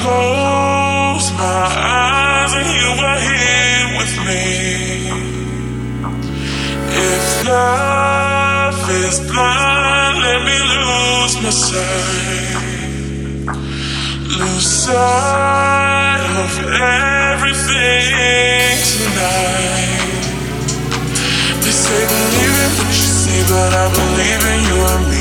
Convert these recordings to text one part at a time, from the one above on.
close my eyes and you are here with me. If love is blind, let me lose my sight. Lose sight of everything tonight. They say believe in what you see, but I believe in you and me.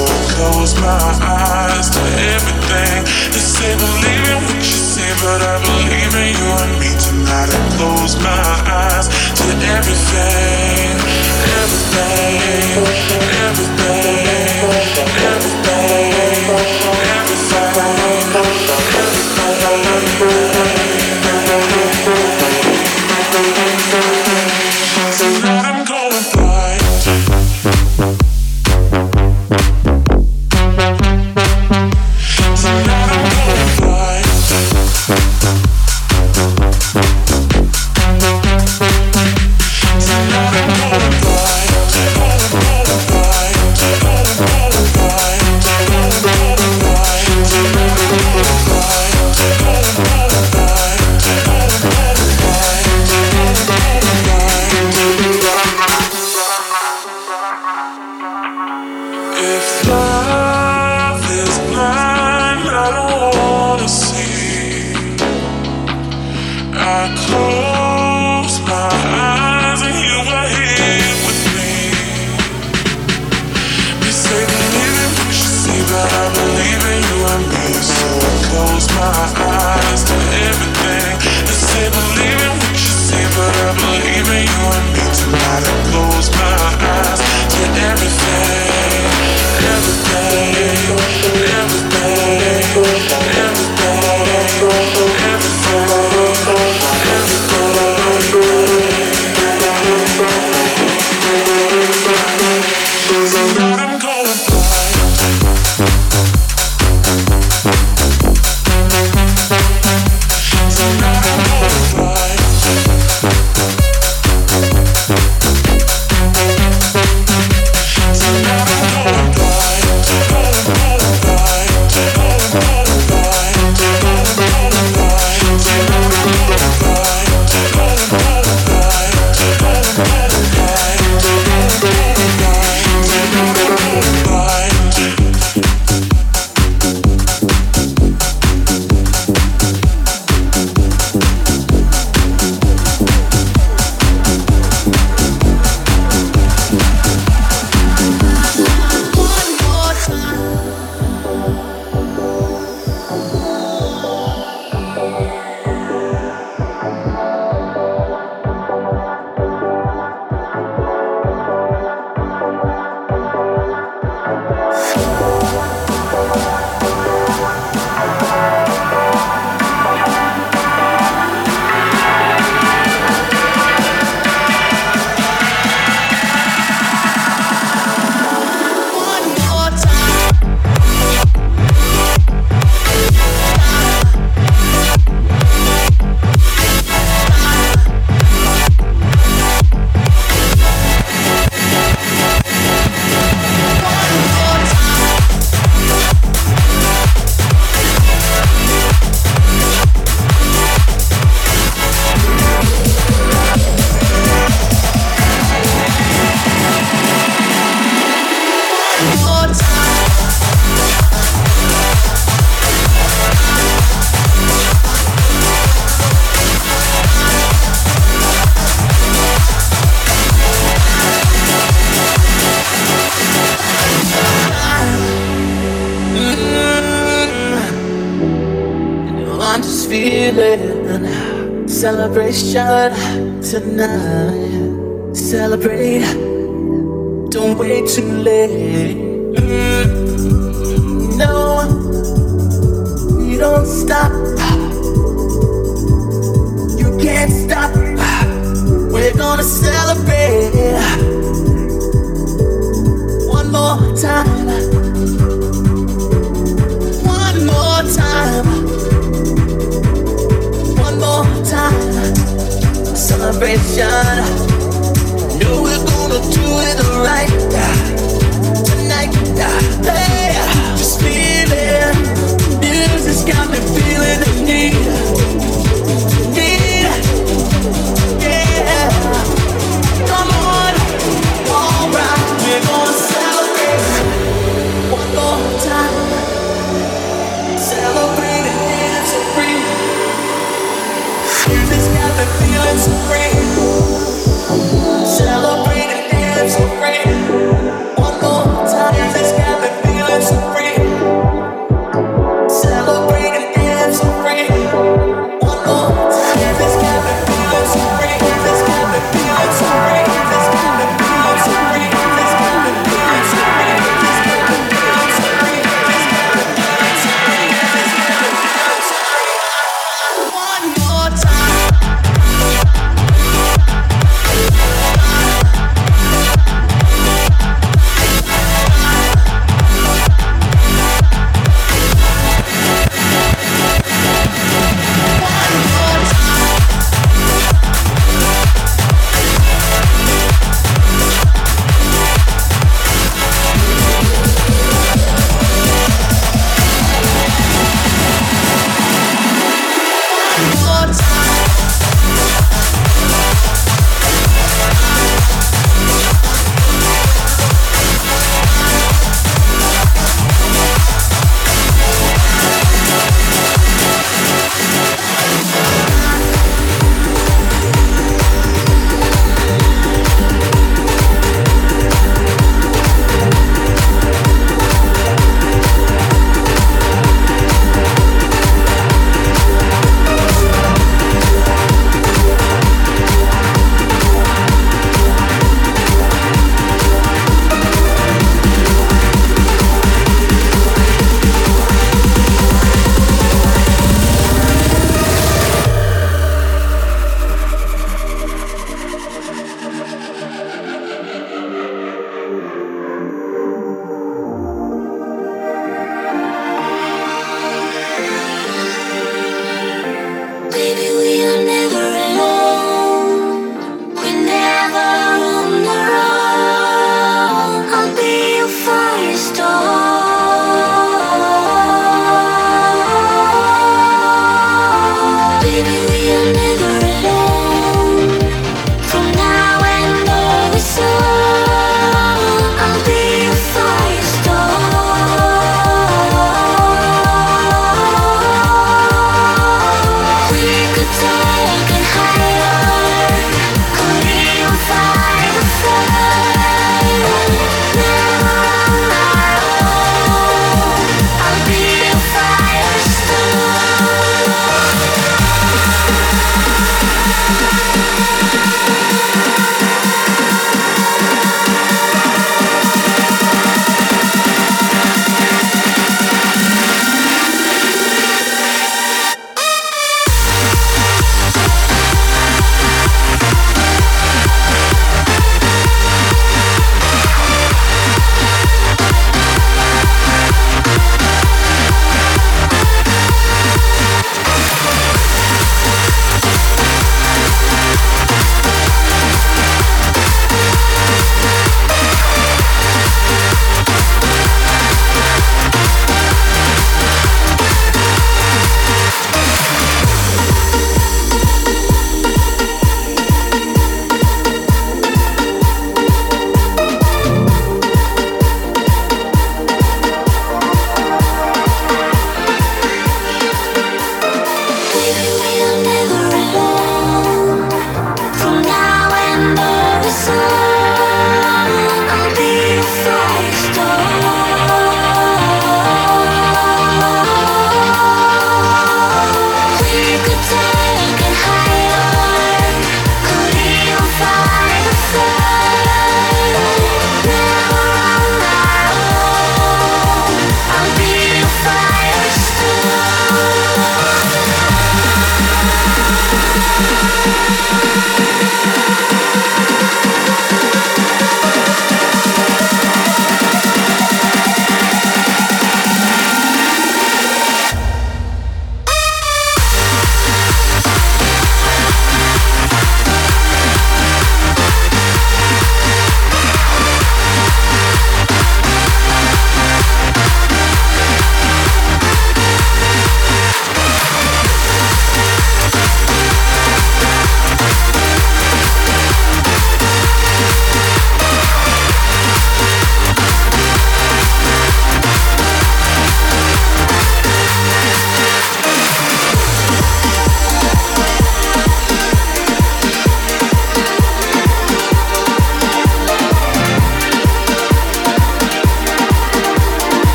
I close my eyes to everything. They say believe in what you see, but I believe in you and me. Tonight I close my eyes to everything, everything, everything, everything, everything, everything.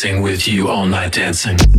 dancing with you all night dancing.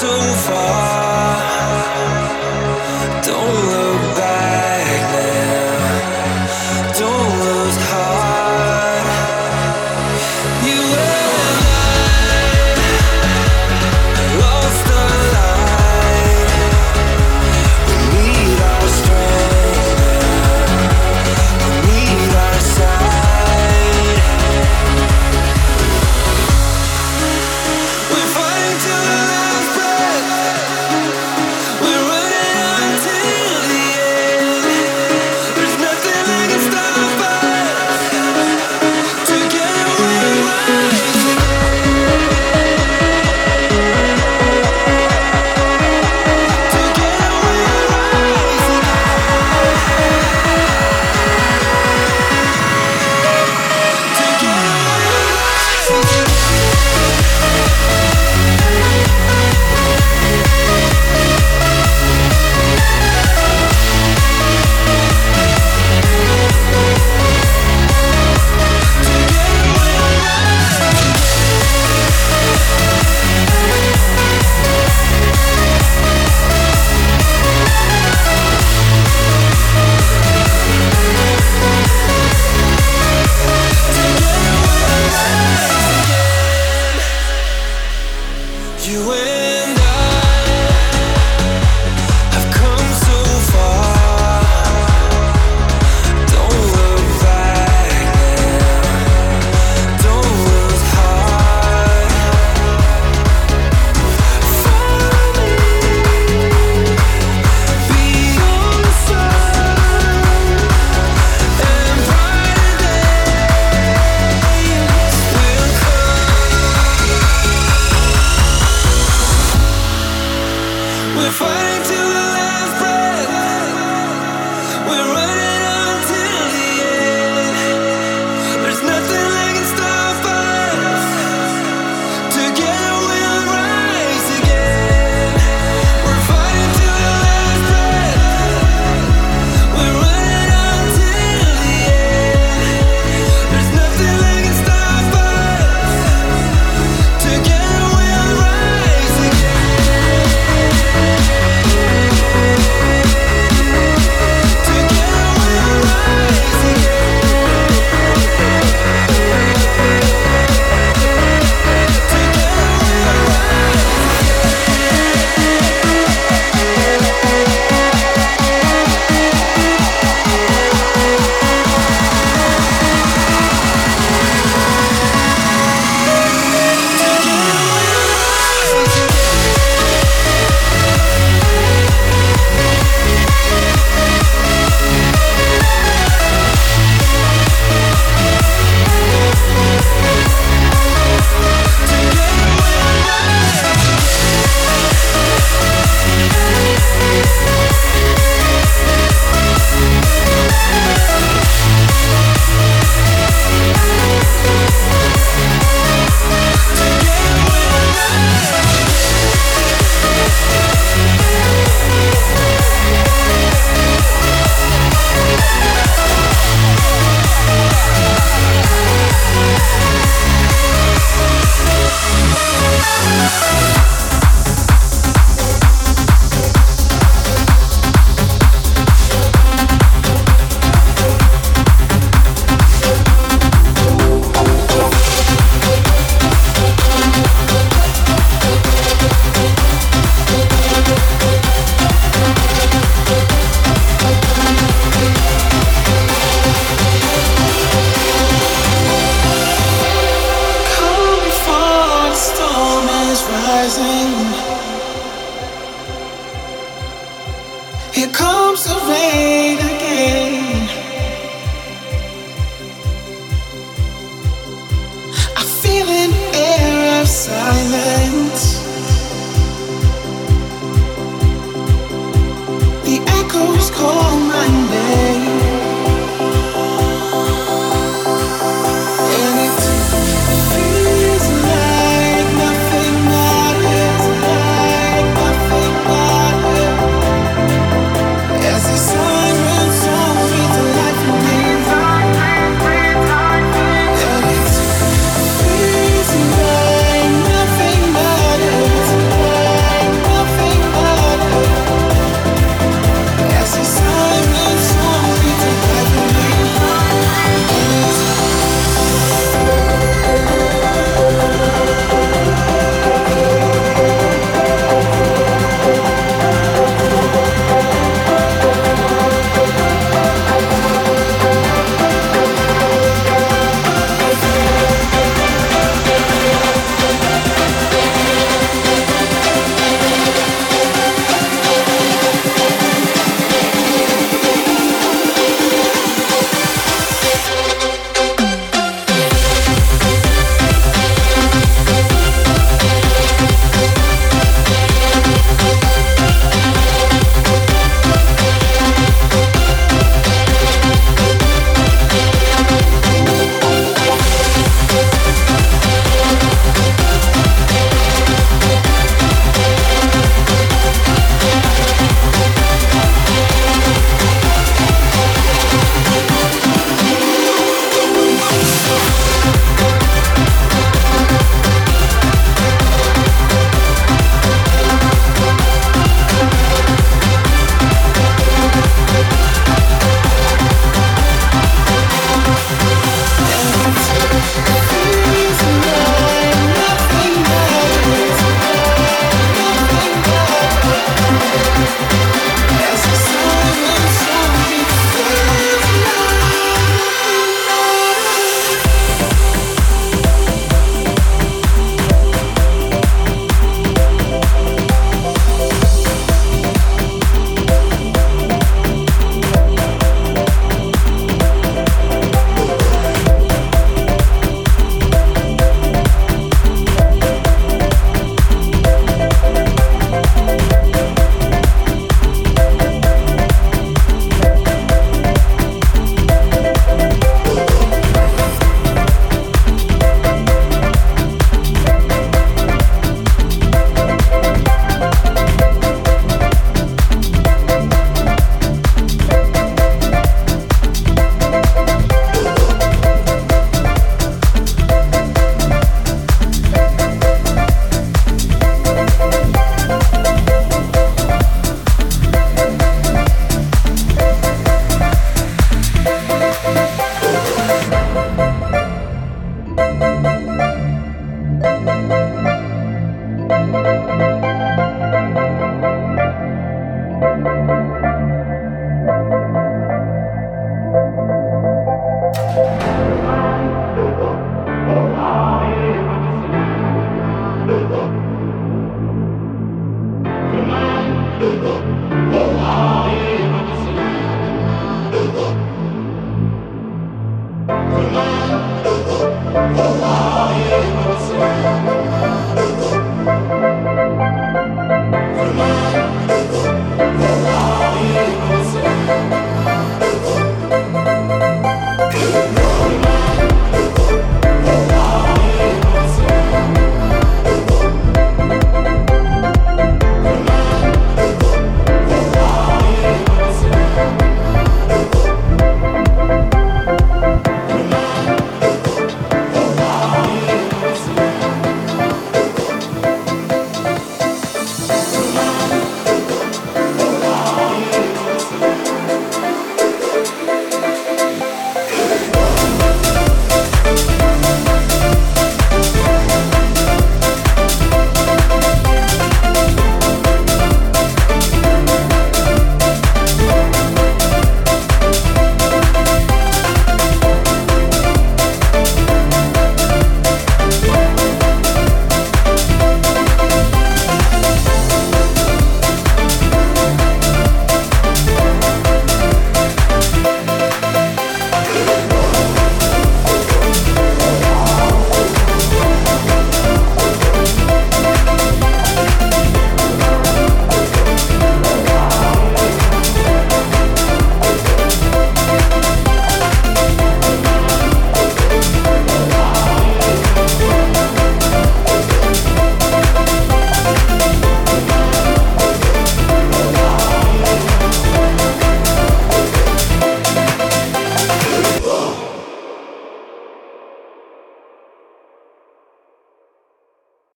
so far.